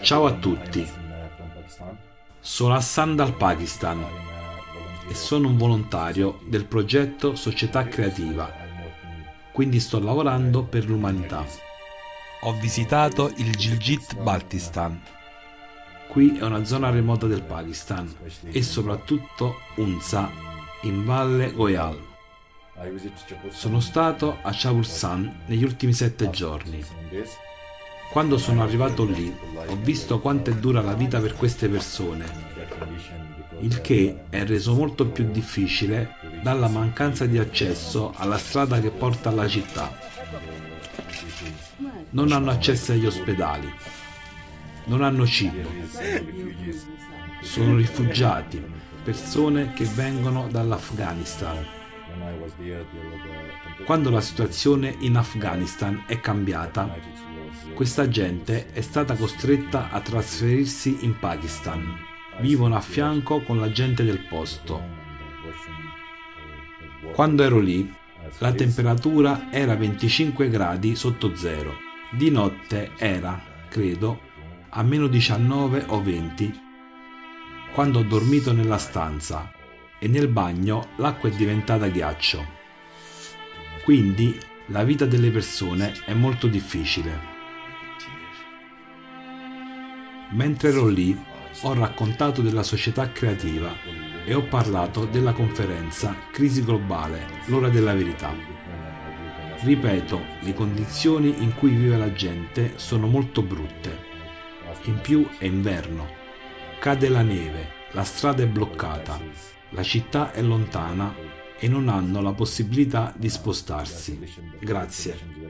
Ciao a tutti, sono Hassan dal Pakistan e sono un volontario del progetto Società Creativa, quindi sto lavorando per l'umanità. Ho visitato il Gilgit Baltistan. Qui è una zona remota del Pakistan e soprattutto Unza, in Valle Goyal. Sono stato a Chabulsan negli ultimi sette giorni quando sono arrivato lì ho visto quanto è dura la vita per queste persone, il che è reso molto più difficile dalla mancanza di accesso alla strada che porta alla città. Non hanno accesso agli ospedali, non hanno cibo, sono rifugiati, persone che vengono dall'Afghanistan. Quando la situazione in Afghanistan è cambiata, questa gente è stata costretta a trasferirsi in Pakistan. Vivono a fianco con la gente del posto. Quando ero lì, la temperatura era 25 gradi sotto zero. Di notte era, credo, a meno 19 o 20 quando ho dormito nella stanza e nel bagno l'acqua è diventata ghiaccio. Quindi la vita delle persone è molto difficile. Mentre ero lì, ho raccontato della società creativa e ho parlato della conferenza Crisi globale, l'ora della verità. Ripeto, le condizioni in cui vive la gente sono molto brutte. In più è inverno. Cade la neve, la strada è bloccata, la città è lontana e non hanno la possibilità di spostarsi. Grazie.